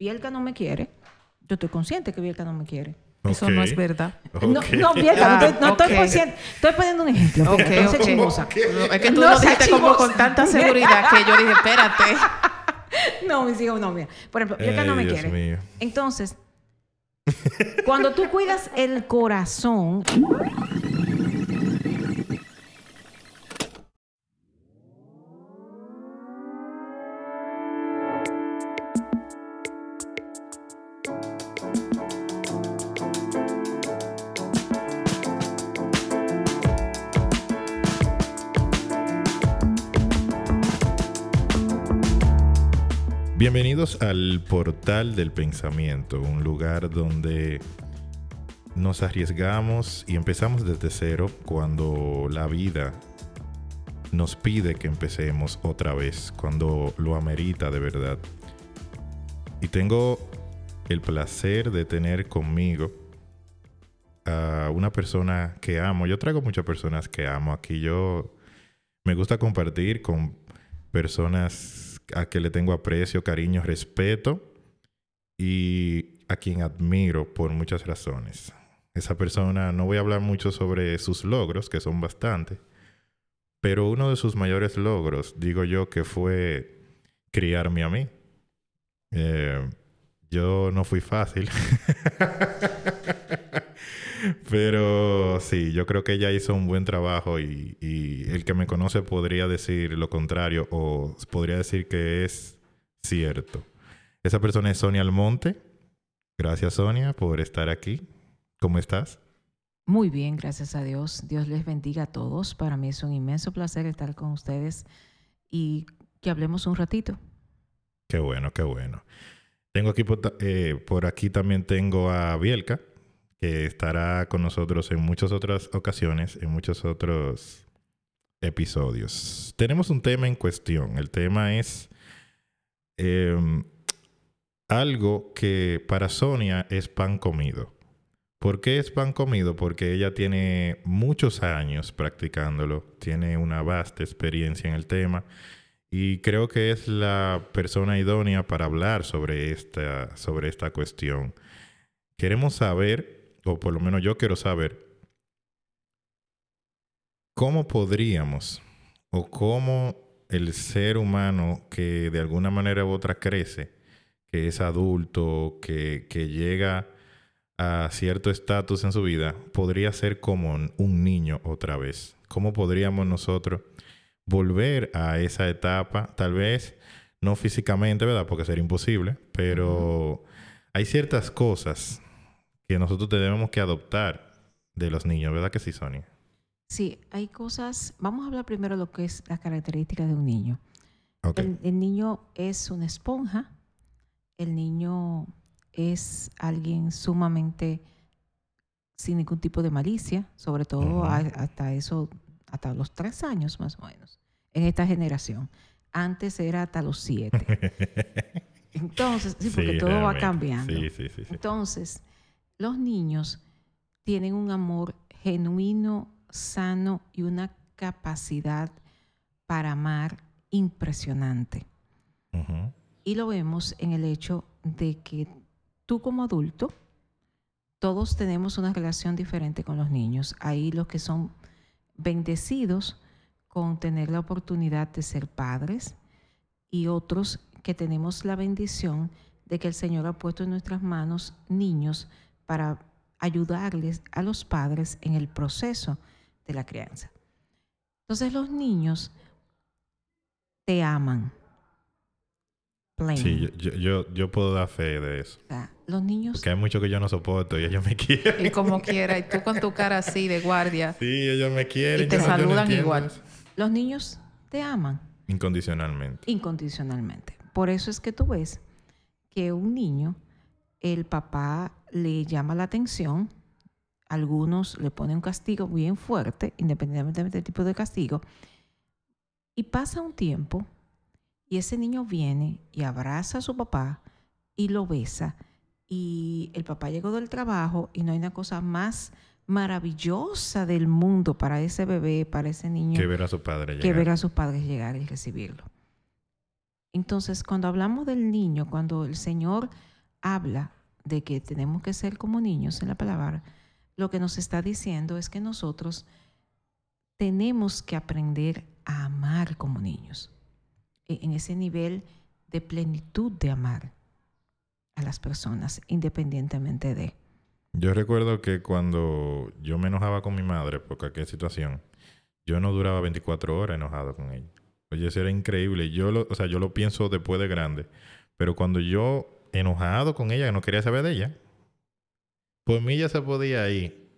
Bielka no me quiere. Yo estoy consciente que Bielka no me quiere. Eso no es verdad. No, no, Bielka, no, estoy, no estoy ok. consciente. Estoy poniendo un ejemplo. Ok, Bielka, no chismosa. Es que tú No lo dijiste como con tanta seguridad que yo dije, espérate. No, mis hijos no, mira. Por ejemplo, Bielka no me Dios quiere. mío. Entonces, cuando tú cuidas el corazón, Bienvenidos al Portal del Pensamiento, un lugar donde nos arriesgamos y empezamos desde cero cuando la vida nos pide que empecemos otra vez, cuando lo amerita de verdad. Y tengo el placer de tener conmigo a una persona que amo. Yo traigo muchas personas que amo aquí. Yo me gusta compartir con personas a que le tengo aprecio, cariño, respeto y a quien admiro por muchas razones. Esa persona, no voy a hablar mucho sobre sus logros, que son bastantes, pero uno de sus mayores logros, digo yo, que fue criarme a mí. Eh, yo no fui fácil. Pero sí, yo creo que ella hizo un buen trabajo y, y el que me conoce podría decir lo contrario o podría decir que es cierto. Esa persona es Sonia Almonte. Gracias Sonia por estar aquí. ¿Cómo estás? muy bien, gracias a Dios. Dios les bendiga a todos. Para mí es un inmenso placer estar con ustedes y que hablemos un ratito. Qué bueno, qué bueno. Tengo aquí por, eh, por aquí también tengo a Bielka, que estará con nosotros en muchas otras ocasiones, en muchos otros episodios. Tenemos un tema en cuestión. El tema es em, algo que para Sonia es pan comido. ¿Por qué es pan comido? Porque ella tiene muchos años practicándolo, tiene una vasta experiencia en el tema y creo que es la persona idónea para hablar sobre esta, sobre esta cuestión. Queremos saber, o por lo menos yo quiero saber, cómo podríamos o cómo el ser humano que de alguna manera u otra crece, que es adulto, que, que llega a cierto estatus en su vida, podría ser como un niño otra vez. ¿Cómo podríamos nosotros volver a esa etapa? Tal vez no físicamente, ¿verdad? Porque sería imposible, pero hay ciertas cosas que nosotros tenemos que adoptar de los niños, ¿verdad que sí, Sonia? Sí, hay cosas. Vamos a hablar primero de lo que es las características de un niño. Ok. El, el niño es una esponja. El niño es alguien sumamente sin ningún tipo de malicia, sobre todo Ujú. a- hasta eso, hasta los tres años más o menos, en esta generación. Antes era hasta los siete. Entonces, sí, porque todo va realmente. cambiando. Sí, sí, sí. sí. Entonces, los niños tienen un amor genuino, sano y una capacidad para amar impresionante. Y lo vemos en el hecho de que tú como adulto, todos tenemos una relación diferente con los niños. Hay los que son bendecidos con tener la oportunidad de ser padres y otros que tenemos la bendición de que el Señor ha puesto en nuestras manos niños para ayudarles a los padres en el proceso de la crianza. Entonces los niños te aman. Plain. Sí, yo, yo, yo, yo puedo dar fe de eso. O sea, los niños Porque hay mucho que yo no soporto y ellos me quieren. Y como quiera, y tú con tu cara así de guardia. Sí, ellos me quieren. Y te yo no- yo no saludan igual. eso. Los niños te aman Incondicionalmente. incondicionalmente. Por eso es que tú ves que un niño, el papá le llama la atención, algunos le ponen un castigo bien fuerte, independientemente del tipo de castigo, y pasa un tiempo y ese niño viene y abraza a su papá y lo besa y el papá llegó del trabajo y no hay una cosa más maravillosa del mundo para ese bebé, para ese niño Que ver a su padre que llegar. ver a sus padres llegar y recibirlo. Entonces, cuando hablamos del niño, cuando el Señor habla de que tenemos que ser como niños en la palabra, lo que nos está diciendo es que nosotros tenemos que aprender a amar como niños, e- en ese nivel de plenitud de amar a las personas, independientemente de. Yo recuerdo que cuando yo me enojaba con mi madre por cualquier situación, yo no duraba 24 horas enojado con ella. Oye, eso era increíble. Yo o sea, yo lo pienso después de grande. Pero cuando yo enojado con ella, que no quería saber de ella, por mí ya se podía ir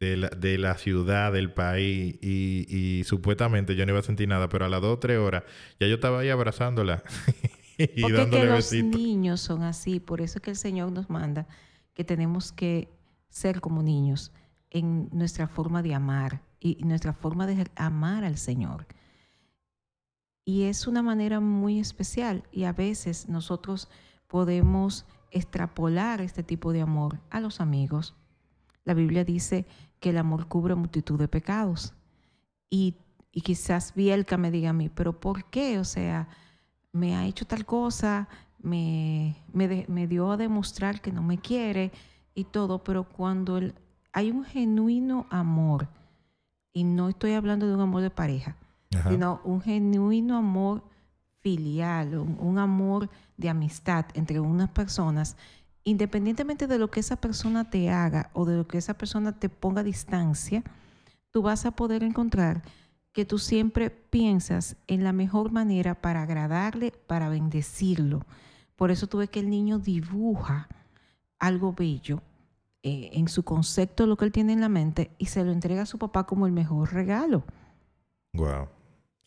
de la, de la ciudad, del país, y, y supuestamente yo no iba a sentir nada, pero a las dos o tres horas ya yo estaba ahí abrazándola y Porque es que dándole los besitos. niños son así, por eso es que el Señor nos manda que tenemos que ser como niños en nuestra forma de amar y nuestra forma de amar al Señor. Y es una manera muy especial y a veces nosotros podemos extrapolar este tipo de amor a los amigos. La Biblia dice que el amor cubre multitud de pecados. Y, y quizás Bielka me diga a mí, pero ¿por qué? O sea, me ha hecho tal cosa, me, me, de- me dio a demostrar que no me quiere y todo, pero cuando el- hay un genuino amor, y no estoy hablando de un amor de pareja, Ajá. sino un genuino amor filial, un, un amor de amistad entre unas personas, independientemente de lo que esa persona te haga o de lo que esa persona te ponga a distancia, tú vas a poder encontrar que tú siempre piensas en la mejor manera para agradarle, para bendecirlo. Por eso tú ves que el niño dibuja algo bello eh, en su concepto, lo que él tiene en la mente, y se lo entrega a su papá como el mejor regalo. Wow.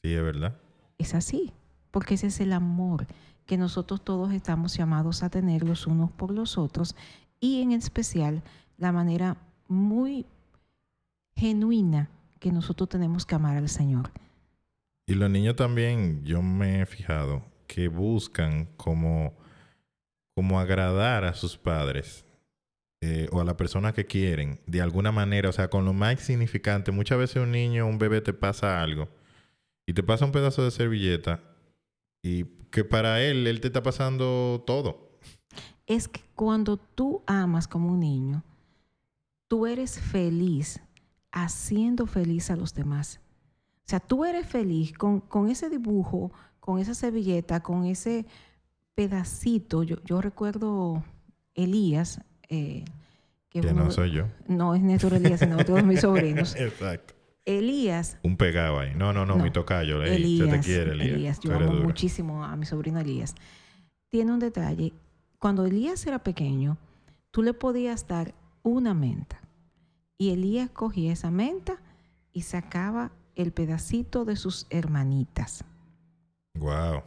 Sí, es verdad. Es así, porque ese es el amor que nosotros todos estamos llamados a tener los unos por los otros y en especial la manera muy genuina que nosotros tenemos que amar al Señor. Y los niños también, yo me he fijado que buscan como, como agradar a sus padres eh, o a la persona que quieren de alguna manera, o sea, con lo más significante. Muchas veces un niño, un bebé te pasa algo y te pasa un pedazo de servilleta y que para él, él te está pasando todo. Es que cuando tú amas como un niño, tú eres feliz haciendo feliz a los demás. O sea, tú eres feliz con, con ese dibujo, con esa servilleta, con ese pedacito. Yo, yo recuerdo Elías, eh, que, Que es uno no soy yo. no es Néstor Elías, sino de mis sobrinos. Exacto. Elías, Un pegado ahí. No, no, no, No. mi tocayo. ey, Elías, se te quiere, Elías. yo amo dura. muchísimo a mi sobrino Elías. Tiene un detalle. Cuando Elías era pequeño, tú le podías dar una menta. Y Elías cogía esa menta y sacaba el pedacito de sus hermanitas. Wow.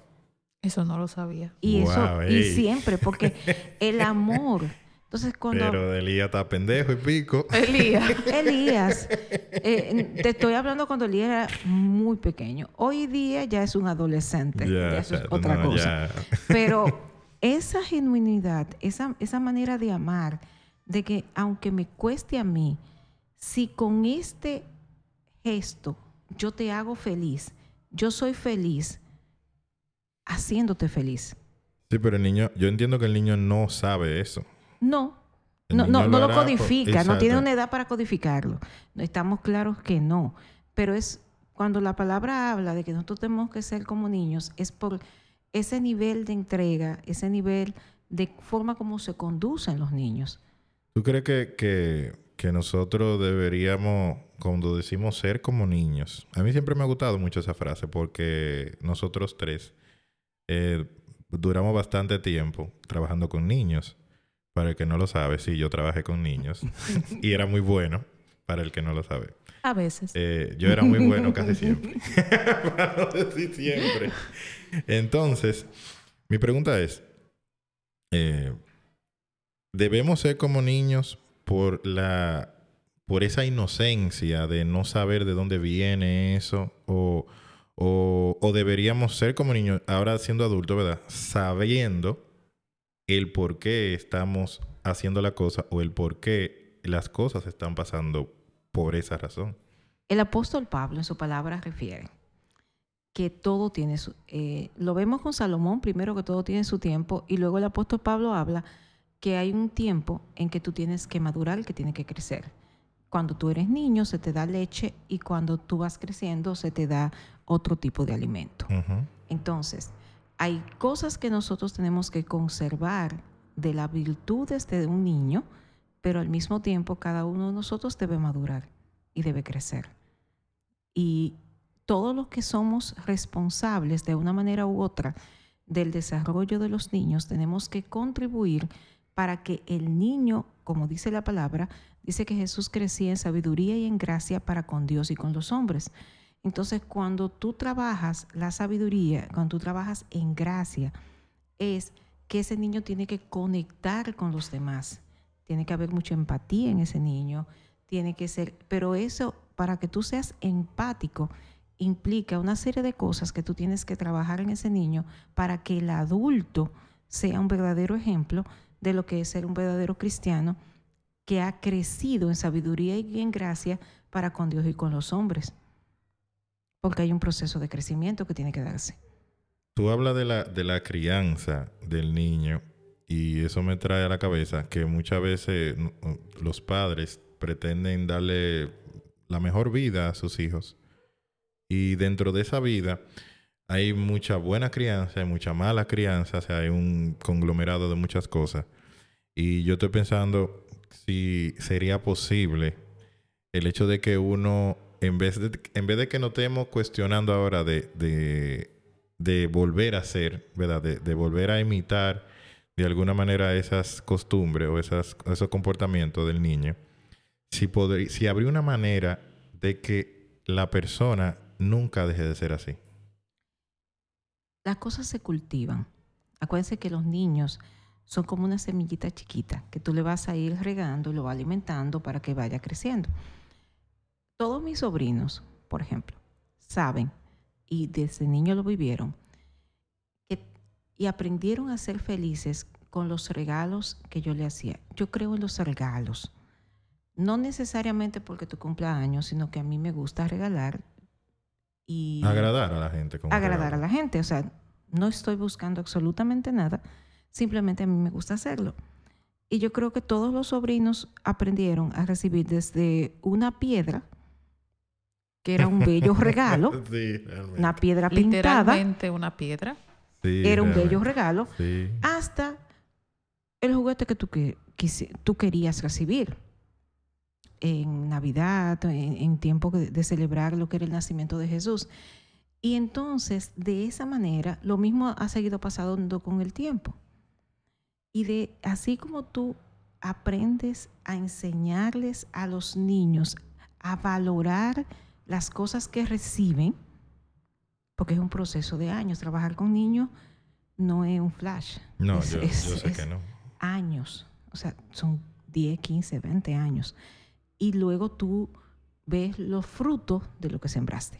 Eso no lo sabía. Y eso, y siempre, porque el amor. Entonces, cuando Pero Elías está pendejo y pico. Elías. Elías, eh, te estoy hablando cuando Elías era muy pequeño. Hoy día ya es un adolescente. ya eso es otra no, cosa. Pero esa genuinidad, esa, esa manera de amar, de que aunque me cueste a mí, si con este gesto yo te hago feliz, yo soy feliz haciéndote feliz. Sí, pero el niño, yo entiendo que el niño no sabe eso. No, no, no, no lo por- codifica, no tiene una edad para codificarlo. Estamos claros que no. Pero es cuando la palabra habla de que nosotros tenemos que ser como niños, es por ese nivel de entrega, ese nivel de forma como se conducen los niños. ¿Tú crees que, que, que nosotros deberíamos, cuando decimos ser como niños, a mí siempre me ha gustado mucho esa frase porque nosotros tres eh, duramos bastante tiempo trabajando con niños. Para el que no lo sabe, sí, yo trabajé con niños y era muy bueno, para el que no lo sabe. A veces. Eh, yo era muy bueno casi siempre. Para no decir siempre. Entonces, mi pregunta es, eh, ¿debemos ser como niños por la por esa inocencia de no saber de dónde viene eso? O, o, o deberíamos ser como niños, ahora siendo adultos, ¿verdad? Sabiendo el por qué estamos haciendo la cosa o el por qué las cosas están pasando por esa razón. El apóstol Pablo en su palabra refiere que todo tiene su... eh, lo vemos con Salomón primero que todo tiene su tiempo y luego el apóstol Pablo habla que hay un tiempo en que tú tienes que madurar, que tiene que crecer. Cuando tú eres niño se te da leche y cuando tú vas creciendo se te da otro tipo de alimento. Entonces, hay cosas que nosotros tenemos que conservar de las virtudes de un niño, pero al mismo tiempo cada uno de nosotros debe madurar y debe crecer. Y todos los que somos responsables de una manera u otra del desarrollo de los niños, tenemos que contribuir para que el niño, como dice la palabra, dice que Jesús crecía en sabiduría y en gracia para con Dios y con los hombres. Entonces, cuando tú trabajas la sabiduría, cuando tú trabajas en gracia, es que ese niño tiene que conectar con los demás. Tiene que haber mucha empatía en ese niño. Tiene que ser, pero eso, para que tú seas empático, implica una serie de cosas que tú tienes que trabajar en ese niño para que el adulto sea un verdadero ejemplo de lo que es ser un verdadero cristiano que ha crecido en sabiduría y en gracia para con Dios y con los hombres. Porque hay un proceso de crecimiento que tiene que darse. Tú hablas de la, de la crianza del niño y eso me trae a la cabeza que muchas veces mm, mm, los padres pretenden darle la mejor vida a sus hijos y dentro de esa vida hay mucha buena crianza, hay mucha mala crianza, o sea, hay un conglomerado de muchas cosas. Y yo estoy pensando si sería posible el hecho de que uno, en vez de, en vez de que nos estemos cuestionando ahora de, de, de volver a ser, ¿verdad? De, de volver a imitar de alguna manera esas costumbres o esas, esos comportamientos del niño, si, podría, si habría una manera de que la persona nunca deje de ser así. Las cosas se cultivan. Acuérdense que los niños son como una semillita chiquita que tú le vas a ir regando y lo vas alimentando para que vaya creciendo. Todos mis sobrinos, por ejemplo, saben y desde niño lo vivieron que, y aprendieron a ser felices con los regalos que yo le hacía. Yo creo en los regalos. No necesariamente porque tú cumplas años, sino que a mí me gusta regalar y Agradar a la gente. Como agradar a la gente. O sea, no estoy buscando absolutamente nada, simplemente a mí me gusta hacerlo. Y yo creo que todos los sobrinos aprendieron a recibir desde una piedra, que era un bello regalo, sí, realmente. una piedra pintada, Literalmente una piedra. Sí, era un bello regalo, Sí. hasta el juguete que tú, que, tú querías recibir en Navidad, en, en tiempo de, de celebrar lo que era el nacimiento de Jesús. Y entonces, de esa manera, lo mismo ha seguido pasando con el tiempo. Y de así como tú aprendes a enseñarles a los niños a valorar las cosas que reciben, porque es un proceso de años, trabajar con niños no es un flash. No, Es- yo, es- sé es que no. años, o sea, son 10, 15, 20 años. Y luego tú ves los frutos de lo que sembraste.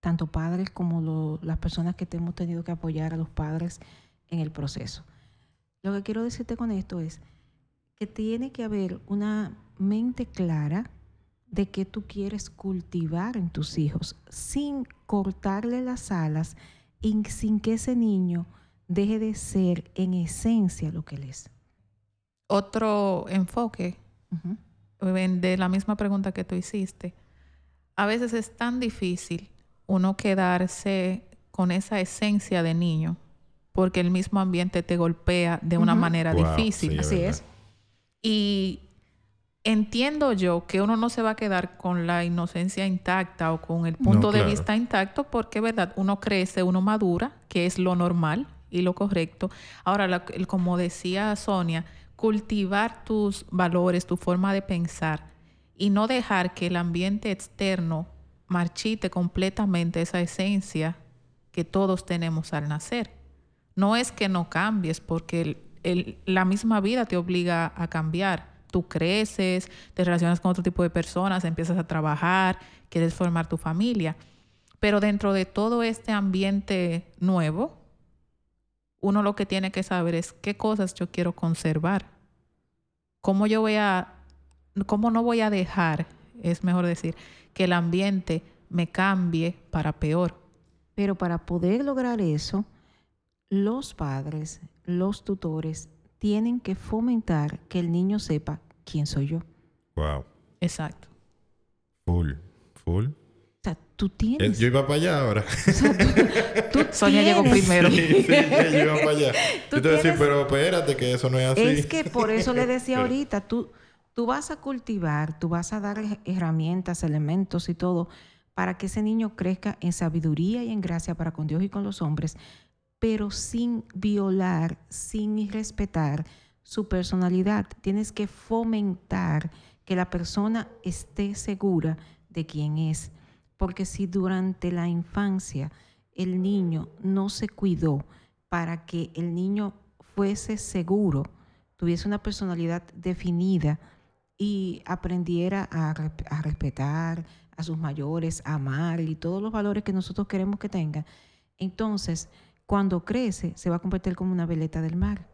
Tanto padres como lo- las personas que te hemos tenido que apoyar a los padres en el proceso. Lo que quiero decirte con esto es que tiene que haber una mente clara de que tú quieres cultivar en tus hijos sin cortarle las alas y sin que ese niño deje de ser en esencia lo que él es. Otro enfoque de la misma pregunta que tú hiciste. A veces es tan difícil uno quedarse con esa esencia de niño porque el mismo ambiente te golpea de una manera Wow, difícil. sí, Así es. Y entiendo yo que uno no se va a quedar con la inocencia intacta o con el punto de claro. vista intacto porque, ¿verdad? Uno crece, uno madura, que es lo normal y lo correcto. Ahora, la- el- como decía Sonia, cultivar tus valores, tu forma de pensar y no dejar que el ambiente externo marchite completamente esa esencia que todos tenemos al nacer. No es que no cambies, porque el- el- la misma vida te obliga a cambiar. Tú creces, te relacionas con otro tipo de personas, empiezas a trabajar, quieres formar tu familia. Pero dentro de todo este ambiente nuevo, uno lo que tiene que saber es qué cosas yo quiero conservar. Cómo yo voy a, cómo no voy a dejar, es mejor decir, que el ambiente me cambie para peor. Pero para poder lograr eso, los padres, los tutores tienen que fomentar que el niño sepa quién soy yo. Wow. Exacto. Full. Full. O sea, tú Eh, tienes... Yo iba para allá ahora. o sea, tú- tú Sonia llegó primero. Sí, sí, yo iba para allá. Tú Yo te tienes- pero espérate, que eso no es así. Es que por eso le decía ahorita, tú, tú vas a cultivar, tú vas a dar herramientas, elementos y todo para que ese niño crezca en sabiduría y en gracia para con Dios y con los hombres, pero sin violar, sin irrespetar su personalidad. Tienes que fomentar que la persona esté segura de quién es. Porque si durante la infancia el niño no se cuidó para que el niño fuese seguro, tuviese una personalidad definida y aprendiera a, a respetar a sus mayores, a amar y todos los valores que nosotros queremos que tenga, entonces cuando crece se va a convertir como una veleta del mar.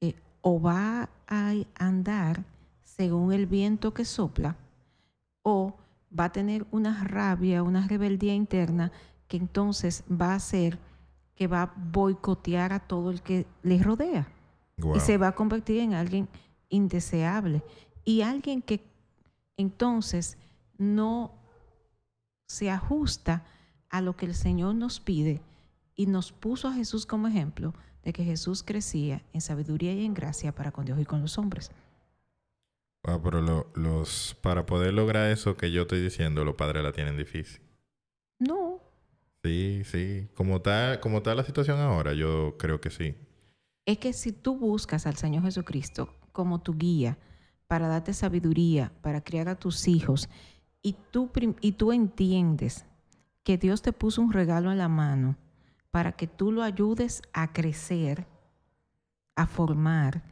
Eh, o va a andar según el viento que sopla, o va a tener una rabia, una rebeldía interna que entonces va a hacer que va a boicotear a todo el que le rodea Wow. y se va a convertir en alguien indeseable y alguien que entonces no se ajusta a lo que el Señor nos pide y nos puso a Jesús como ejemplo de que Jesús crecía en sabiduría y en gracia para con Dios y con los hombres. Ah, pero lo- los, para poder lograr eso que yo estoy diciendo, los padres la tienen difícil. No, Sí, sí. Como está, como está la situación ahora, yo creo que sí. es que si tú buscas al Señor Jesucristo como tu guía para darte sabiduría, para criar a tus hijos, y tú, y tú entiendes que Dios te puso un regalo en la mano para que tú lo ayudes a crecer, a formar,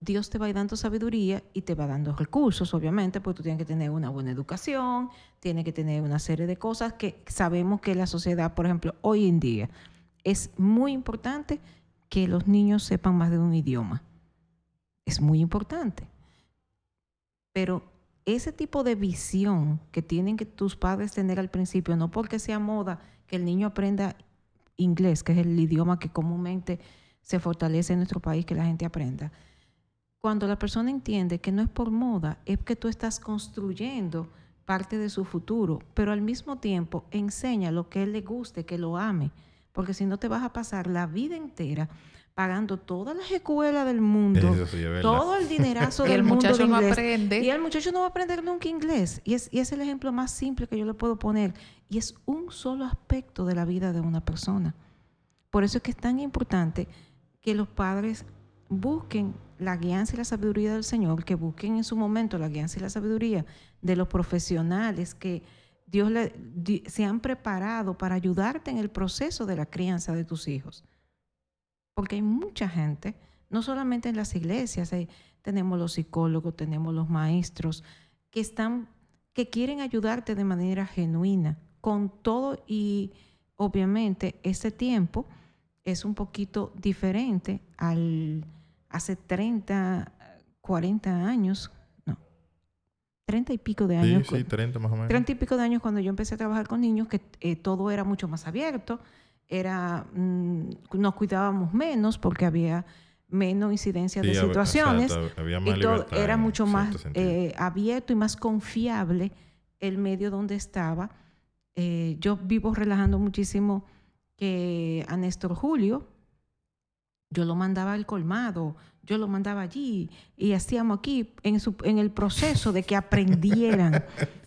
Dios te va dando sabiduría y te va dando recursos, obviamente, porque tú tienes que tener una buena educación, tienes que tener una serie de cosas que sabemos que la sociedad, por ejemplo, hoy en día, es muy importante que los niños sepan más de un idioma. Es muy importante. Pero ese tipo de visión que tienen que tus padres tener al principio, no porque sea moda que el niño aprenda inglés, que es el idioma que comúnmente se fortalece en nuestro país, que la gente aprenda. Cuando la persona entiende que no es por moda, es que tú estás construyendo parte de su futuro, pero al mismo tiempo enseña lo que él le guste, que lo ame, porque si no te vas a pasar la vida entera pagando todas las escuelas del mundo, sí, todo el dinerazo Y del el mundo de muchacho no inglés. aprende. Y el muchacho no va a aprender nunca inglés. Y es, y es el ejemplo más simple que yo le puedo poner. Y es un solo aspecto de la vida de una persona. Por eso es que es tan importante que los padres busquen la guianza y la sabiduría del Señor, que busquen en su momento la guianza y la sabiduría de los profesionales que Dios le, di- se han preparado para ayudarte en el proceso de la crianza de tus hijos. Porque hay mucha gente, no solamente en las iglesias, hay- tenemos los psicólogos, tenemos los maestros, que están, que quieren ayudarte de manera genuina, con todo y obviamente ese tiempo es un poquito diferente al hace 30, 40 años, no, 30 y pico de Sí, años. sí, 30 más o menos. Treinta y pico de años cuando yo empecé a trabajar con niños, que eh, todo era mucho más abierto, era, mm, nos cuidábamos menos porque había menos incidencia Sí, de situaciones exacto, había más y todo era mucho más eh, abierto y más confiable el medio donde estaba. Eh, yo vivo relajando muchísimo que a Néstor Julio, yo lo mandaba al colmado, yo lo mandaba allí y hacíamos aquí en, su- en el proceso de que aprendieran.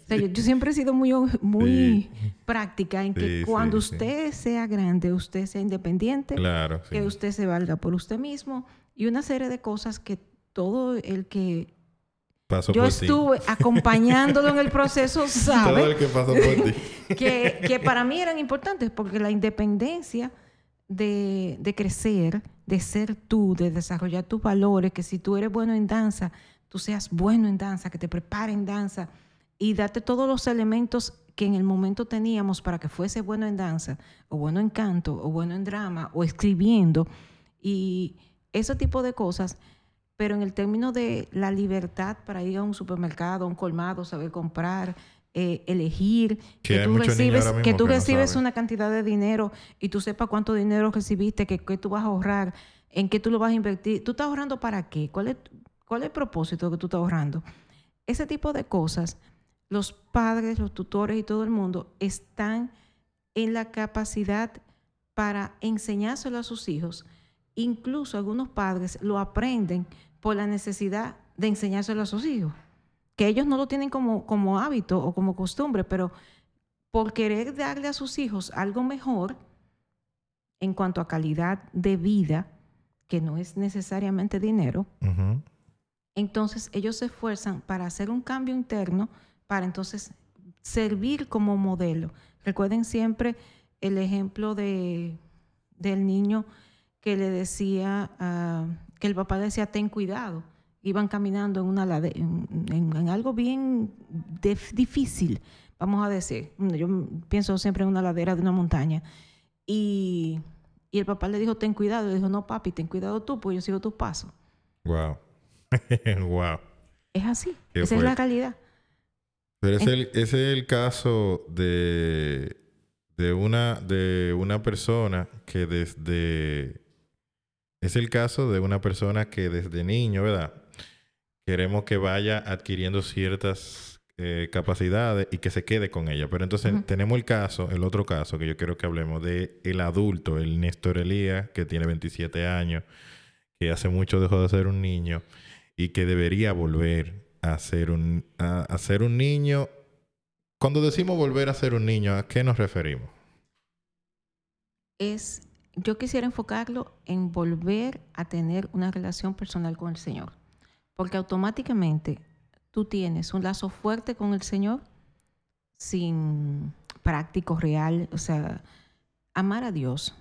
Sea, yo, yo siempre he sido muy, muy Sí. práctica en que Sí, cuando sí, usted sea grande, usted sea independiente, Claro, que usted se valga por usted mismo y una serie de cosas que todo el que Pasó yo por ti. estuve acompañándolo en el proceso Todo sabe el que pasó por ti. que, que para mí eran importantes porque la independencia de, de crecer, de ser tú, de desarrollar tus valores, que si tú eres bueno en danza, tú seas bueno en danza, que te prepare en danza y darte todos los elementos que en el momento teníamos para que fuese bueno en danza, o bueno en canto, o bueno en drama, o escribiendo, y ese tipo de cosas, pero en el término de la libertad para ir a un supermercado, a un colmado, saber comprar, eh, elegir, Que tú recibes, que tú que recibes una cantidad de dinero y tú sepas cuánto dinero recibiste, que, que tú vas a ahorrar. ¿En qué tú lo vas a invertir? ¿Tú estás ahorrando para qué? ¿Cuál es, cuál es el propósito que tú estás ahorrando? Ese tipo de cosas, los padres, los tutores y todo el mundo están en la capacidad para enseñárselo a sus hijos. Incluso algunos padres lo aprenden por la necesidad de enseñárselo a sus hijos. Que ellos no lo tienen como, como hábito o como costumbre, pero por querer darle a sus hijos algo mejor en cuanto a calidad de vida, que no es necesariamente dinero, entonces ellos se esfuerzan para hacer un cambio interno, para entonces servir como modelo. Recuerden siempre el ejemplo de, del niño que le decía, ah, que el papá le decía, ten cuidado. Iban caminando en, una lade- en, en- en algo bien dif- difícil, vamos a decir. Yo pienso siempre en una ladera de una montaña. Y, y el papá le dijo, ten cuidado. Le dijo, no, papi, ten cuidado tú, pues yo sigo tus pasos. Wow. wow. Es así. Qué Esa es la fuerte. Pero es el, ese es el caso de, de, una, de una persona que desde... Es el caso de una persona que desde niño, ¿verdad? Queremos que vaya adquiriendo ciertas eh, capacidades y que se quede con ella. Pero entonces tenemos el caso, el otro caso que yo quiero que hablemos de el adulto, el Néstor Elías, que tiene 27 años, que hace mucho dejó de ser un niño y que debería volver a ser un, un niño. Cuando decimos volver a ser un niño, ¿a qué nos referimos? es, yo quisiera enfocarlo en volver a tener una relación personal con el Señor. Porque automáticamente tú tienes un lazo fuerte con el Señor sin práctico real. O sea, amar a Dios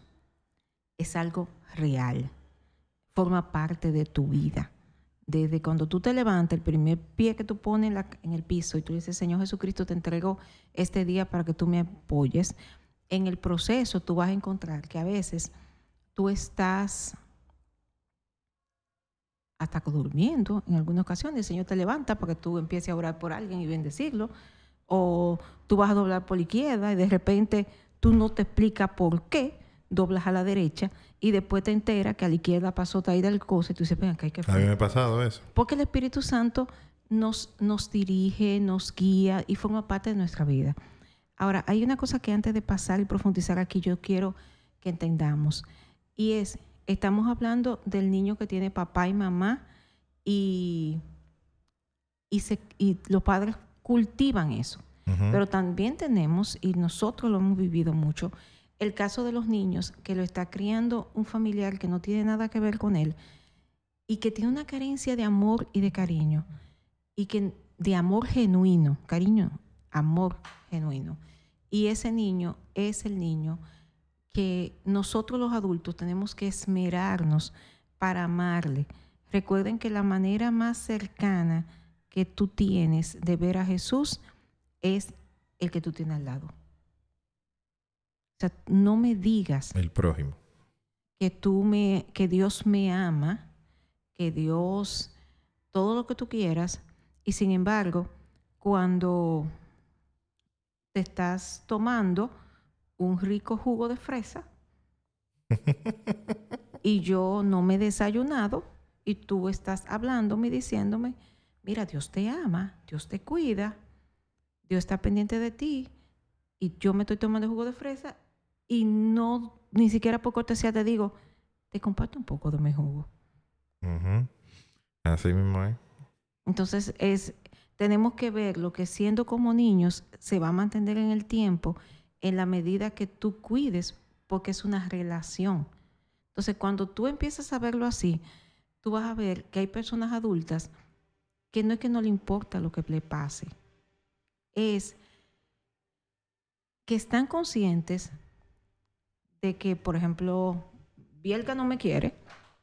es algo real. Forma parte de tu vida. Desde cuando tú te levantas, el primer pie que tú pones en, el piso y tú dices, Señor Jesucristo, te entrego este día para que tú me apoyes. En el proceso tú vas a encontrar que a veces tú estás hasta durmiendo en algunas ocasiones. El Señor te levanta para que tú empieces a orar por alguien y bendecirlo. O tú vas a doblar por la izquierda y de repente tú no te explicas por qué doblas a la derecha y después te enteras que a la izquierda pasó ahí del cosa y tú dices, venga, ¿qué A mí me ha pasado eso. Porque el Espíritu Santo nos, nos dirige, nos guía y forma parte de nuestra vida. Ahora, hay una cosa que antes de pasar y profundizar aquí yo quiero que entendamos. Y es, estamos hablando del niño que tiene papá y mamá y, y, se- y los padres cultivan eso. Pero también tenemos, y nosotros lo hemos vivido mucho, el caso de los niños que lo está criando un familiar que no tiene nada que ver con él y que tiene una carencia de amor y de cariño, y que de amor genuino, cariño, amor genuino. Y ese niño es el niño que nosotros los adultos tenemos que esmerarnos para amarle. Recuerden que la manera más cercana que tú tienes de ver a Jesús es el que tú tienes al lado. O sea, no me digas El prójimo. que tú me, que Dios me ama, que Dios, todo lo que tú quieras, y sin embargo, cuando te estás tomando un rico jugo de fresa y yo no me he desayunado y tú estás hablándome y diciéndome, mira, Dios te ama, Dios te cuida, Dios está pendiente de ti y yo me estoy tomando jugo de fresa y no, ni siquiera por cortesía te digo, te comparto un poco de mi jugo. Así mismo es. Entonces es, tenemos que ver lo que siendo como niños se va a mantener en el tiempo en la medida que tú cuides, porque es una relación. Entonces cuando tú empiezas a verlo así, tú vas a ver que hay personas adultas que no es que no le importa lo que le pase, es que están conscientes de que, por ejemplo, Bielka no me quiere.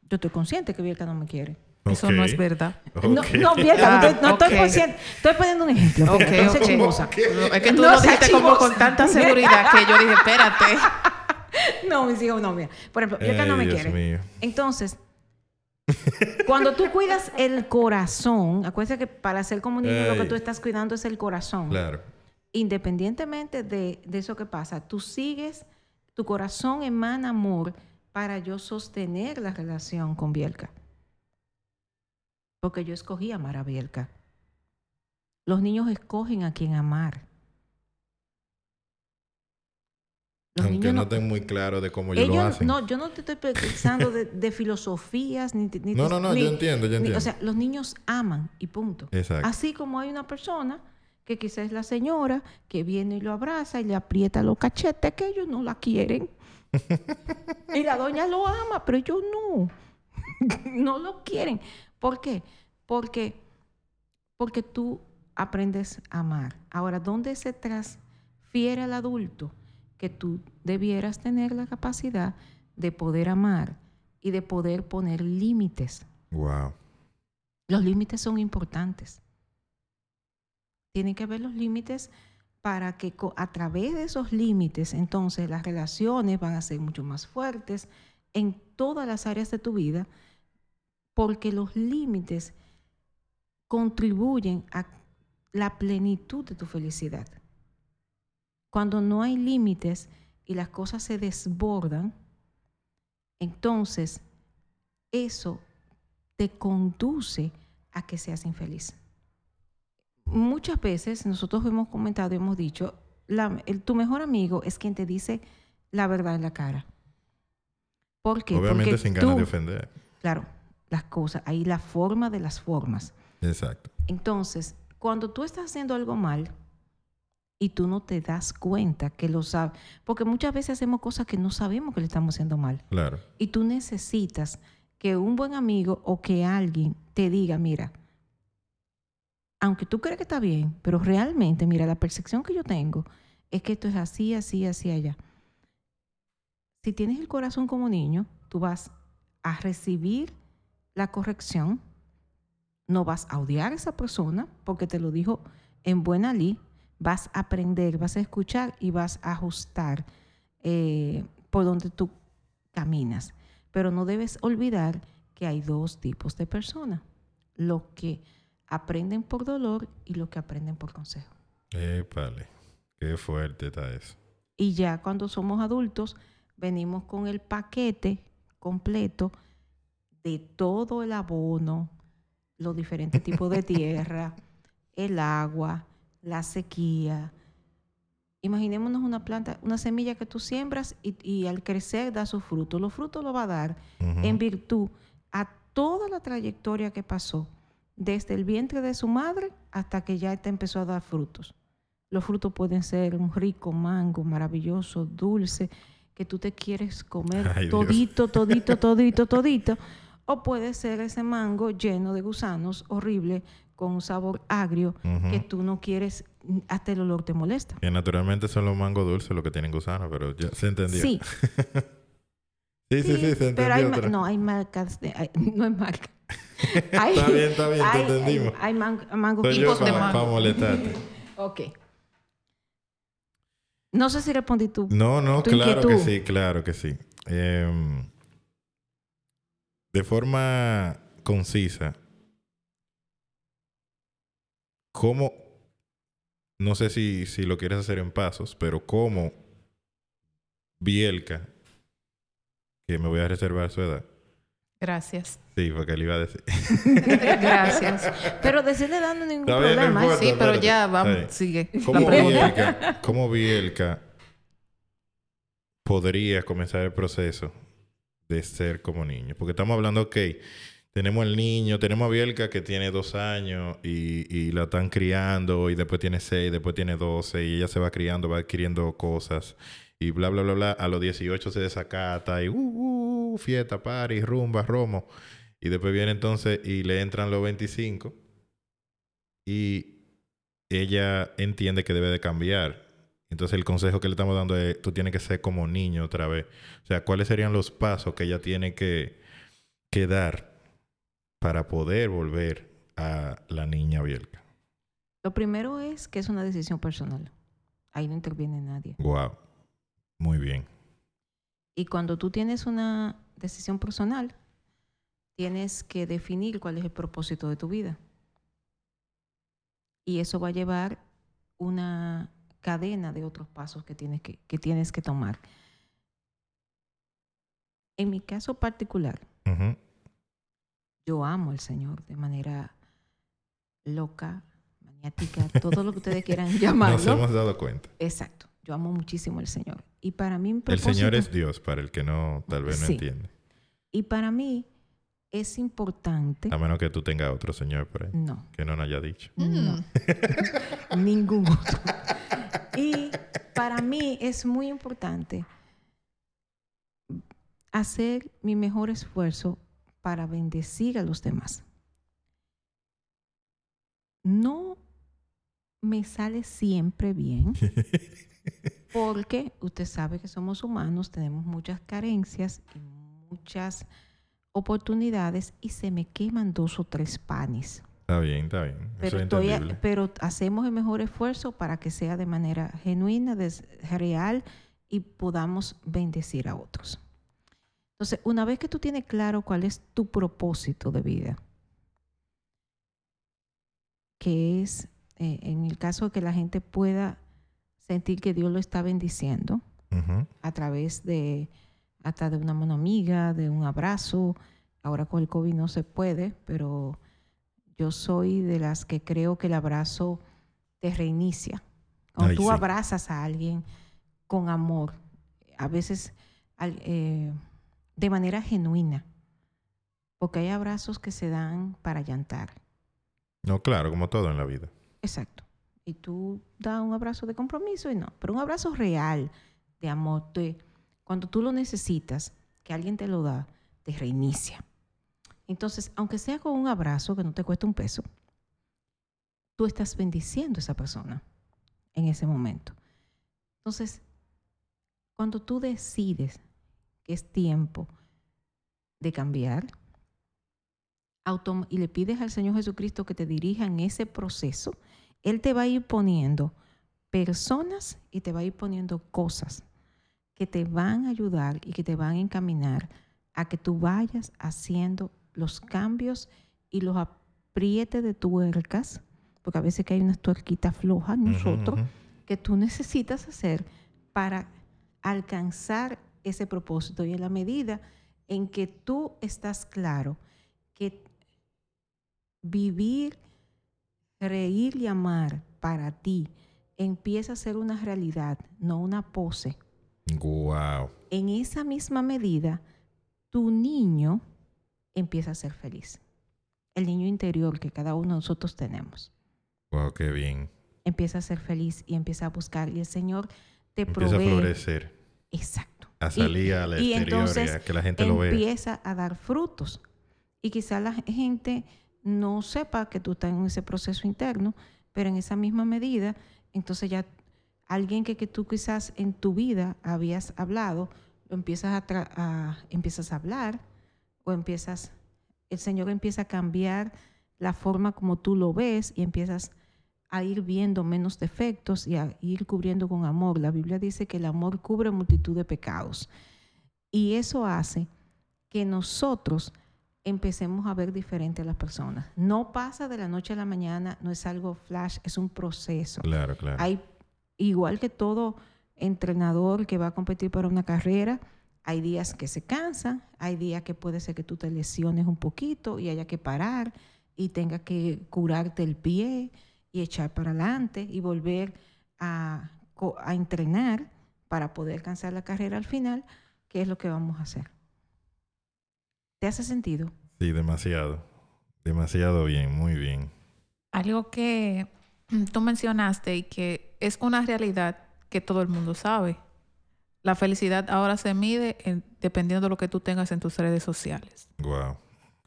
Yo estoy consciente que Bielka no me quiere. Eso no es verdad. No, no, Bielka, no, estoy, no estoy consciente. Estoy poniendo un ejemplo. No sé ok. chismosa. Es que tú No lo dijiste como con tanta seguridad que yo dije, espérate. No, mis hijos no, mira. Por ejemplo, Bielka no me Dios quiere. mío. Entonces, cuando tú cuidas el corazón, acuérdate que para ser como niño lo que tú estás cuidando es el corazón. Claro. Independientemente de, de eso que pasa, tú sigues, tu corazón emana amor para yo sostener la relación con Bielka. Porque yo escogí amar a Bielka. Los niños escogen a quien amar. Los Aunque no estén muy claros de cómo ellos, ellos, lo hacen. no, yo no te estoy pensando de, de filosofías ni, ni- No, no, no, ni- yo entiendo, yo ni- entiendo. o sea, los niños aman y punto. Exacto. Así como hay una persona que quizás es la señora que viene y lo abraza y le aprieta los cachetes que ellos no la quieren. y la doña lo ama, pero ellos no. no lo quieren. ¿Por qué? Porque, porque tú aprendes a amar. Ahora, ¿dónde se transfiere al adulto? Que tú debieras tener la capacidad de poder amar y de poder poner límites. Wow. Los límites son importantes. Tienen que haber los límites para que a través de esos límites, entonces las relaciones van a ser mucho más fuertes en todas las áreas de tu vida, porque los límites contribuyen a la plenitud de tu felicidad. Cuando no hay límites y las cosas se desbordan, entonces eso te conduce a que seas infeliz. Muchas veces nosotros hemos comentado y hemos dicho, la- el- tu mejor amigo es quien te dice la verdad en la cara. ¿Por qué? Obviamente Porque sin ganas tú- de ofender. Claro, las cosas, ahí la forma de las formas. Exacto. Entonces, cuando tú estás haciendo algo mal y tú no te das cuenta que lo sabes, porque muchas veces hacemos cosas que no sabemos que le estamos haciendo mal. Claro. Y tú necesitas que un buen amigo o que alguien te diga, mira, aunque tú crees que está bien, pero realmente, mira, la percepción que yo tengo es que esto es así, así, así, allá. Si tienes el corazón como niño, tú vas a recibir la corrección, no vas a odiar a esa persona porque te lo dijo en buena ley, vas a aprender, vas a escuchar y vas a ajustar eh, por donde tú caminas. Pero no debes olvidar que hay dos tipos de personas, los que aprenden por dolor y los que aprenden por consejo. Épale. Qué fuerte está eso. Y ya cuando somos adultos, venimos con el paquete completo de todo el abono, los diferentes tipos de tierra, el agua, la sequía. Imaginémonos una planta, una semilla que tú siembras y, y al crecer da su fruto. Los frutos lo va a dar en virtud a toda la trayectoria que pasó, desde el vientre de su madre hasta que ya te empezó a dar frutos. Los frutos pueden ser un rico mango maravilloso, dulce, que tú te quieres comer Ay, todito, todito, todito, todito. O puede ser ese mango lleno de gusanos, horrible, con un sabor agrio, que tú no quieres, hasta el olor te molesta. Que naturalmente son los mangos dulces los que tienen gusano, pero ya se entendió. Sí, sí, sí, sí, se entendió. pero hay, otra. no, hay marcas, de- hay- no hay marca. Hay- Está bien, está bien, te hay- entendimos. Hay, hay man- mangos Soy yo tipos de para, mango. molestarte. Ok. No sé si respondí tú. No, no, tu claro que sí, claro que sí. Em, de forma concisa, ¿cómo, no sé si, si lo quieres hacer en pasos, pero cómo Bielka, que me voy a reservar su edad, Gracias. Sí, porque le iba a decir. Gracias. Pero decirle dando ningún no problema. ¿eh? importa. Sí, pero espérate. ya vamos, sigue. ¿Cómo La pregunta. Bielka, cómo Bielka podría comenzar el proceso de ser como niño? Porque estamos hablando, ok, tenemos el niño, tenemos a Bielka que tiene dos años y, y la están criando y después tiene seis, después tiene doce y ella se va criando, va adquiriendo cosas y bla, bla, bla, bla. A los 18 se desacata y uh, uh, fiesta, party, rumba, romo. Y después viene entonces y le entran los 25 y ella entiende que debe de cambiar. Entonces el consejo que le estamos dando es, tú tienes que ser como niño otra vez. O sea, ¿cuáles serían los pasos que ella tiene que, que dar para poder volver a la niña Bielka? Lo primero es que es una decisión personal. Ahí no interviene nadie. Wow. Muy bien. Y cuando tú tienes una decisión personal, tienes que definir cuál es el propósito de tu vida. Y eso va a llevar una cadena de otros pasos que tienes que, que tienes que tomar. En mi caso particular, Ujú. yo amo al Señor de manera loca, maniática, todo lo que ustedes quieran Nos llamarlo. hemos dado cuenta. Exacto. Yo amo muchísimo al Señor. Y para mí mi El Señor es Dios, para el que no, tal vez no Sí. entiende. Y para mí es importante. A menos que tú tengas otro Señor por ahí, No, que no nos haya dicho. no. Ningún otro. Y para mí es muy importante hacer mi mejor esfuerzo para bendecir a los demás. No me sale siempre bien porque usted sabe que somos humanos, tenemos muchas carencias y muchas oportunidades y se me queman dos o tres panes. Está bien, está bien. Eso Pero, es estoy a- entendible. pero hacemos el mejor esfuerzo para que sea de manera genuina, real y podamos bendecir a otros. Entonces, una vez que tú tienes claro cuál es tu propósito de vida, que es, eh, en el caso de que la gente pueda sentir que Dios lo está bendiciendo Ujú. a través de hasta de una mano amiga, de un abrazo. Ahora con el COVID no se puede, pero yo soy de las que creo que el abrazo te reinicia. Cuando Ay, tú sí. abrazas a alguien con amor, a veces eh, de manera genuina, porque hay abrazos que se dan para llantar. No, claro, como todo en la vida. Exacto. Y tú das un abrazo de compromiso y no, pero un abrazo real de amor, de, cuando tú lo necesitas, que alguien te lo da, te reinicia. Entonces, aunque sea con un abrazo que no te cuesta un peso, tú estás bendiciendo a esa persona en ese momento. Entonces, cuando tú decides que es tiempo de cambiar, y le pides al Señor Jesucristo que te dirija en ese proceso, Él te va a ir poniendo personas y te va a ir poniendo cosas que te van a ayudar y que te van a encaminar a que tú vayas haciendo los cambios y los aprietes de tuercas, porque a veces que hay unas tuerquitas flojas nosotros que tú necesitas hacer para alcanzar ese propósito. Y en la medida en que tú estás claro que vivir, reír y amar para ti empieza a ser una realidad, no una pose. Guau. En esa misma medida, tu niño empieza a ser feliz. El niño interior que cada uno de nosotros tenemos Guau, qué bien. empieza a ser feliz y empieza a buscar. Y el Señor te Empieza a provee. florecer, Exacto. a Y- salir a la y exterior entonces y a que la gente lo vea. empieza a dar frutos. Y quizá la gente no sepa que tú estás en ese proceso interno, pero en esa misma medida, entonces ya alguien que, que tú quizás en tu vida habías hablado, empiezas a, tra- a- empiezas a hablar o empiezas, el Señor empieza a cambiar la forma como tú lo ves y empiezas a ir viendo menos defectos y a ir cubriendo con amor. La Biblia dice que el amor cubre multitud de pecados. Y eso hace que nosotros empecemos a ver diferente a las personas. No pasa de la noche a la mañana, no es algo flash, es un proceso. Claro, claro. Hay, igual que todo entrenador que va a competir para una carrera, hay días que se cansan, hay días que puede ser que tú te lesiones un poquito y haya que parar y tenga que curarte el pie y echar para adelante y volver a, entrenar para poder alcanzar la carrera al final, que es lo que vamos a hacer. ¿Te hace sentido? Sí, demasiado. Demasiado bien, muy bien. Algo que tú mencionaste y que es una realidad que todo el mundo sabe. La felicidad ahora se mide en- dependiendo de lo que tú tengas en tus redes sociales. Wow.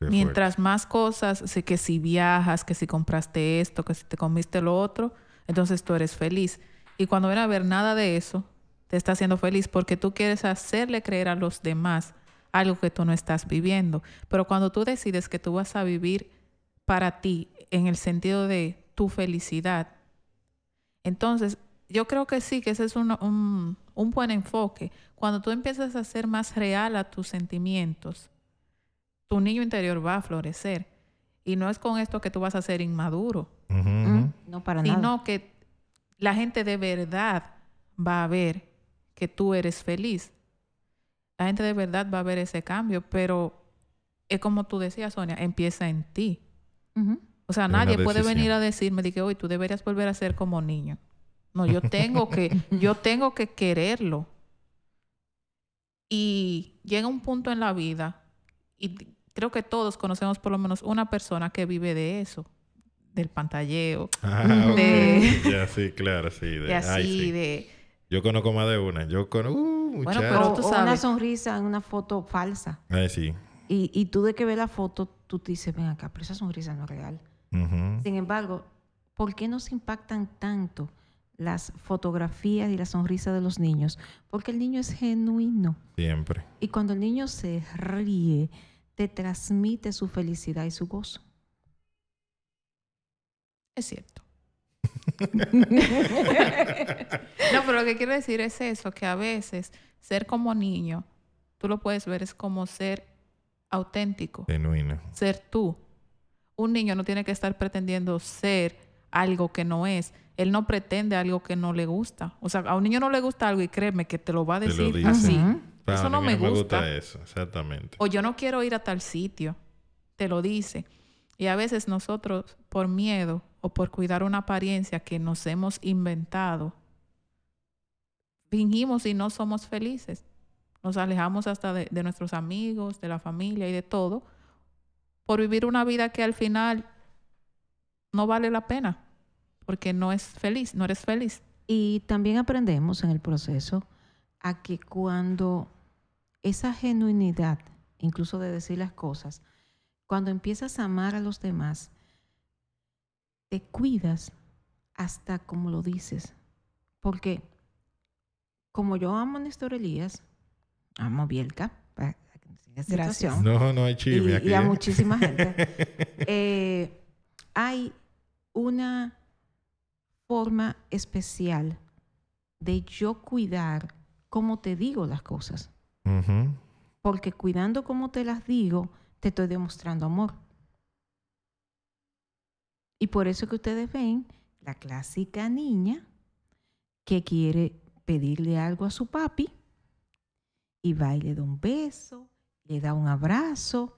Mientras más cosas, sí, que si viajas, que si compraste esto, que si te comiste lo otro, entonces tú eres feliz. Y cuando ven a ver nada de eso, te está haciendo feliz porque tú quieres hacerle creer a los demás algo que tú no estás viviendo. Pero cuando tú decides que tú vas a vivir para ti en el sentido de tu felicidad, entonces yo creo que sí, que ese es un, un, un buen enfoque. Cuando tú empiezas a ser más real a tus sentimientos, tu niño interior va a florecer. Y no es con esto que tú vas a ser inmaduro. Mm, No para nada. sino que la gente de verdad va a ver que tú eres feliz. la gente de verdad va a ver ese cambio, pero es como tú decías, Sonia, empieza en ti. Ujú. O sea, nadie puede venir a decirme de que hoy tú deberías volver a ser como niño. No, yo tengo que, yo tengo que quererlo. Y llega un punto en la vida, y creo que todos conocemos por lo menos una persona que vive de eso, del pantalleo, Ah, ok. De- Ya, sí, claro, sí. de- y así, ay, sí. de... Yo conozco más de una. Yo conozco. Uh, Bueno, pero tú o una sabes. sonrisa en una foto falsa. Ay, sí. Y, y tú de que ves la foto, tú te dices, ven acá, pero esa sonrisa no es real. Sin embargo, ¿por qué nos impactan tanto las fotografías y la sonrisa de los niños? Porque el niño es genuino. Siempre. Y cuando el niño se ríe, te transmite su felicidad y su gozo. Es cierto. No, pero lo que quiero decir es eso, que a veces ser como niño, tú lo puedes ver, es como ser auténtico, Genuino. ser tú. Un niño no tiene que estar pretendiendo ser algo que no es. Él no pretende algo que no le gusta. O sea, a un niño no le gusta algo y créeme que te lo va a decir así. Eso no me gusta. eso, exactamente. O yo no quiero ir a tal sitio. Te lo dice. Y a veces nosotros, por miedo o por cuidar una apariencia que nos hemos inventado, fingimos y no somos felices. Nos alejamos hasta de, de nuestros amigos, de la familia y de todo, por vivir una vida que al final no vale la pena, porque no es feliz, no eres feliz. Y también aprendemos en el proceso a que cuando esa genuinidad, incluso de decir las cosas, cuando empiezas a amar a los demás, te cuidas hasta como lo dices. Porque como yo amo a Néstor Elías, amo a Bielka, que no No, no hay chisme y, aquí. y a ¿eh? muchísima gente. Eh, hay una forma especial de yo cuidar cómo te digo las cosas. Porque cuidando cómo te las digo, te estoy demostrando amor. Y por eso que ustedes ven la clásica niña que quiere pedirle algo a su papi y va y le da un beso, le da un abrazo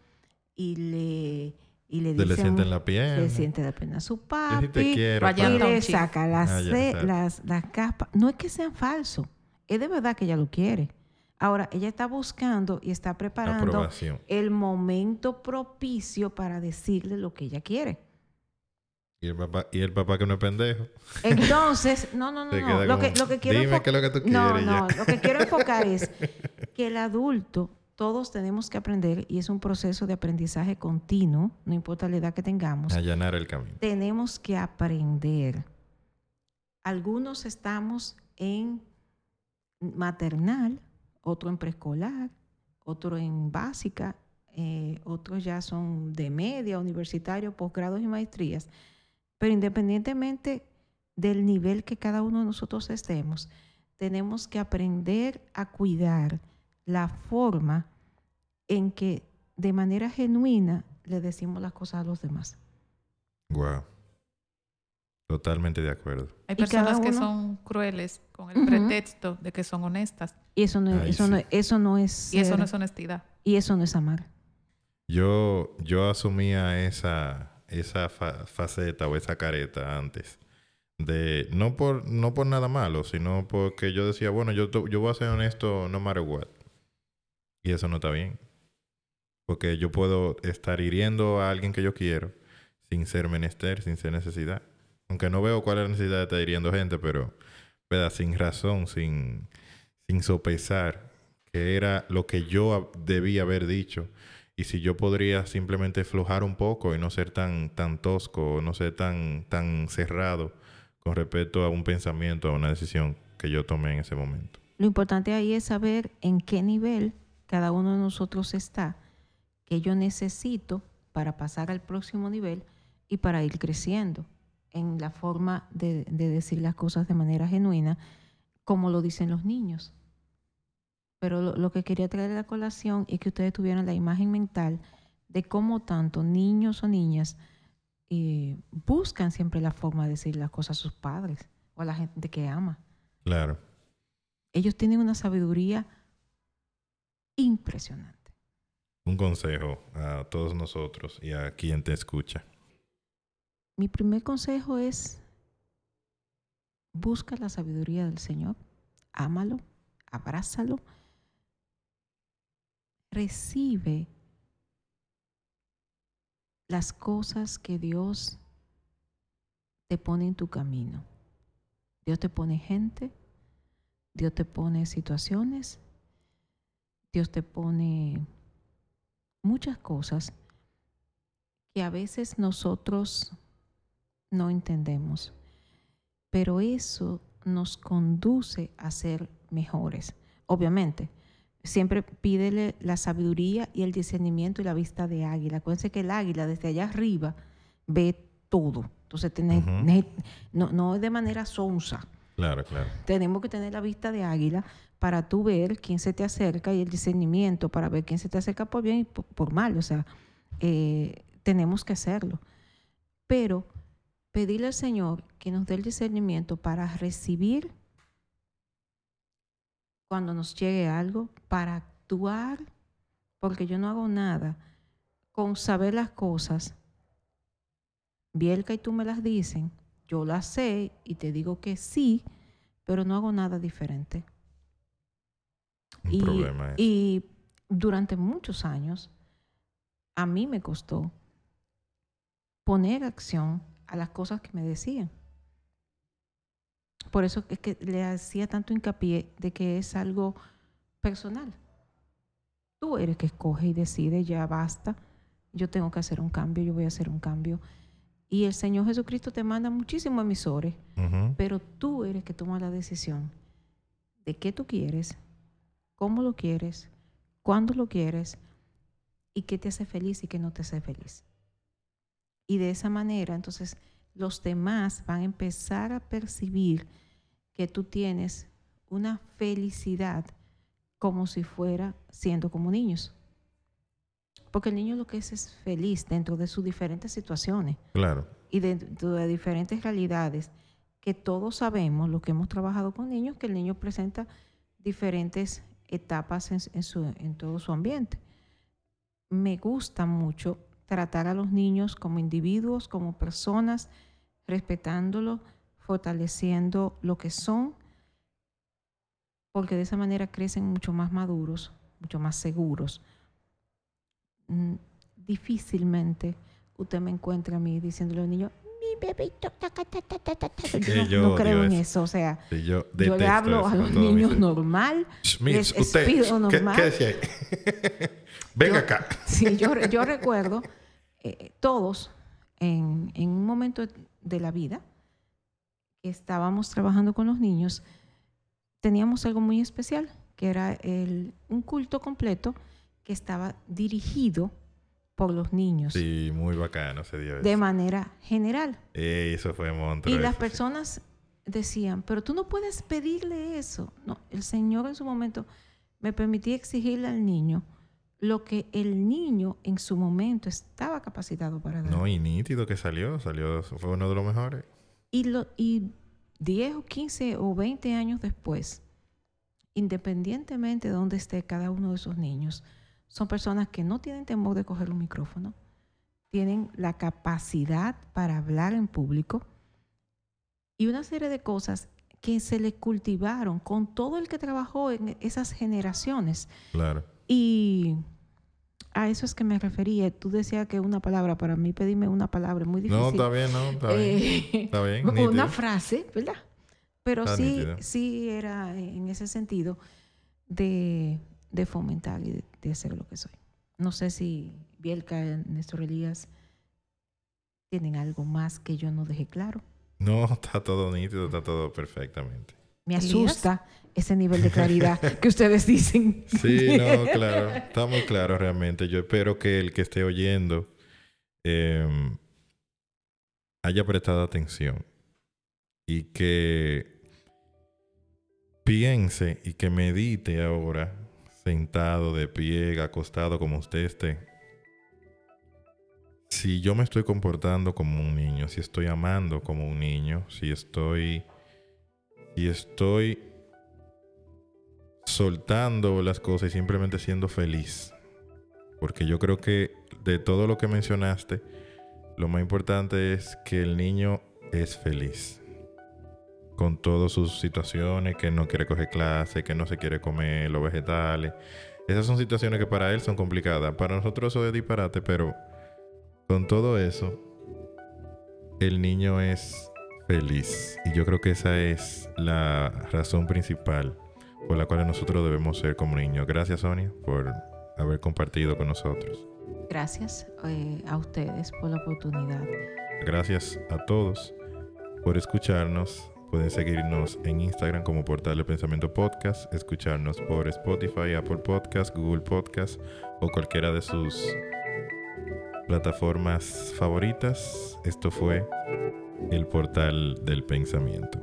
y le, y le Se le dice siente en la pierna. le siente la pena a su Yo papi sí quiero. y le saca las, Ah, las, las capas. No es que sean falsos, es de verdad que ella lo quiere. Ahora, ella está buscando y está preparando Aprobación. el momento propicio para decirle lo que ella quiere. Y el papá, y el papá que no es pendejo. Entonces, no, no, no, no. Lo como, que, lo que quiero Dime qué es lo que tú no, quieres. no, ya". lo que quiero enfocar es que el adulto, todos tenemos que aprender, y es un proceso de aprendizaje continuo, no importa la edad que tengamos, Allanar el camino. tenemos que aprender. Algunos estamos en maternal, otro en preescolar, otro en básica, eh, otros ya son de media, universitario, posgrados y maestrías. Pero independientemente del nivel que cada uno de nosotros estemos, tenemos que aprender a cuidar la forma en que de manera genuina le decimos las cosas a los demás. Wow. Totalmente de acuerdo. Hay personas que uno- son crueles con el Ujú. pretexto de que son honestas Y eso no, Ay, eso no, sí. eso no es y eso ser- no es honestidad. y eso no es amar. Yo, yo asumía esa, esa fa- faceta o esa careta antes. De, no por, no por nada malo, sino porque yo decía, bueno, yo, yo voy a ser honesto no matter what. Y eso no está bien. Porque yo puedo estar hiriendo a alguien que yo quiero sin ser menester, sin ser necesidad. Aunque no veo cuál es la necesidad de estar hiriendo gente, pero, ¿verdad? Sin razón, sin, sin sopesar, que era lo que yo debía haber dicho. Y si yo podría simplemente aflojar un poco y no ser tan, tan tosco, no ser tan, tan cerrado con respecto a un pensamiento, a una decisión que yo tomé en ese momento. Lo importante ahí es saber en qué nivel cada uno de nosotros está, que yo necesito para pasar al próximo nivel y para ir creciendo en la forma de, de decir las cosas de manera genuina, como lo dicen los niños. Pero lo, lo que quería traer a la colación es que ustedes tuvieran la imagen mental de cómo tanto niños o niñas eh, buscan siempre la forma de decir las cosas a sus padres o a la gente que ama Claro. ellos tienen una sabiduría impresionante. Un consejo a todos nosotros y a quien te escucha. Mi primer consejo es, busca la sabiduría del Señor, ámalo, abrázalo, recibe las cosas que Dios te pone en tu camino. Dios te pone gente, Dios te pone situaciones, Dios te pone muchas cosas que a veces nosotros no entendemos, pero eso nos conduce a ser mejores. Obviamente, siempre pídele la sabiduría y el discernimiento y la vista de águila. Acuérdense que el águila desde allá arriba ve todo. Entonces, no, no es de manera sonsa. Claro. Tenemos que tener la vista de águila para tú ver quién se te acerca y el discernimiento para ver quién se te acerca por bien y por, mal. O sea, eh, tenemos que hacerlo. Pero pedirle al Señor que nos dé el discernimiento para recibir cuando nos llegue algo, para actuar, porque yo no hago nada con saber las cosas. Bielka y tú me las dicen, yo las sé y te digo que sí, pero no hago nada diferente. y, y durante muchos años, a mí me costó poner acción a las cosas que me decían. Por eso es que le hacía tanto hincapié de que es algo personal. Tú eres que escoge y decide, ya basta, yo tengo que hacer un cambio, yo voy a hacer un cambio. Y el Señor Jesucristo te manda muchísimos emisores, pero tú eres que toma la decisión de qué tú quieres, cómo lo quieres, cuándo lo quieres y qué te hace feliz y qué no te hace feliz. Y de esa manera, entonces, los demás van a empezar a percibir que tú tienes una felicidad como si fuera siendo como niños. Porque el niño lo que es es feliz dentro de sus diferentes situaciones. Claro. Y dentro de diferentes realidades que todos sabemos, lo que hemos trabajado con niños, que el niño presenta diferentes etapas en, su, en todo su ambiente. Me gusta mucho tratar a los niños como individuos, como personas, respetándolos, fortaleciendo lo que son, porque de esa manera crecen mucho más maduros, mucho más seguros. Mm, difícilmente usted me encuentra a mí diciéndole a un niño, mi bebito, yo no, creo en eso. O sea, yo, le hablo a los niños normal. les usted, normal. ¿qué, Venga acá. Sí, yo, yo recuerdo eh, todos en, un momento de la vida que estábamos trabajando con los niños, teníamos algo muy especial, que era el, un culto completo que estaba dirigido por los niños. Sí, muy bacano se dio De manera general. eso fue Y las personas decían, pero tú no puedes pedirle eso. No, el Señor en su momento me permitía exigirle al niño lo que el niño en su momento estaba capacitado para dar. No, y nítido que salió, salió, fue uno de los mejores. Y, lo, y 10 o 15 o 20 años después, independientemente de dónde esté cada uno de esos niños, son personas que no tienen temor de coger un micrófono, tienen la capacidad para hablar en público y una serie de cosas que se le cultivaron con todo el que trabajó en esas generaciones. Claro. Y a eso es que me refería. Tú decías que una palabra, para mí pedime una palabra muy difícil. No, está bien, no, está bien. Eh, está bien. Una frase, ¿verdad? Pero sí, sí era en ese sentido de, fomentar y de, hacer lo que soy. No sé si Bielka, Néstor Elías, tienen algo más que yo no dejé claro. No, está todo nítido, está todo perfectamente. Me asusta ese nivel de claridad que ustedes dicen. Sí, no, claro. Está muy claro realmente. Yo espero que el que esté oyendo em, haya prestado atención y que piense y que medite ahora, sentado, de pie, acostado, como usted esté. Si yo me estoy comportando como un niño, si estoy amando como un niño, si estoy, si estoy soltando las cosas y simplemente siendo feliz. Porque yo creo que de todo lo que mencionaste, lo más importante es que el niño es feliz. Con todas sus situaciones, que no quiere coger clase, que no se quiere comer los vegetales. Esas son situaciones que para él son complicadas. Para nosotros eso es disparate, pero con todo eso, el niño es feliz. Y yo creo que esa es la razón principal por la cual nosotros debemos ser como niños. Gracias, Sonia, por haber compartido con nosotros. Gracias eh, a ustedes por la oportunidad. Gracias a todos por escucharnos. Pueden seguirnos en Instagram como Portal de Pensamiento Podcast, escucharnos por Spotify, Apple Podcast, Google Podcast o cualquiera de sus plataformas favoritas. Esto fue el Portal del Pensamiento.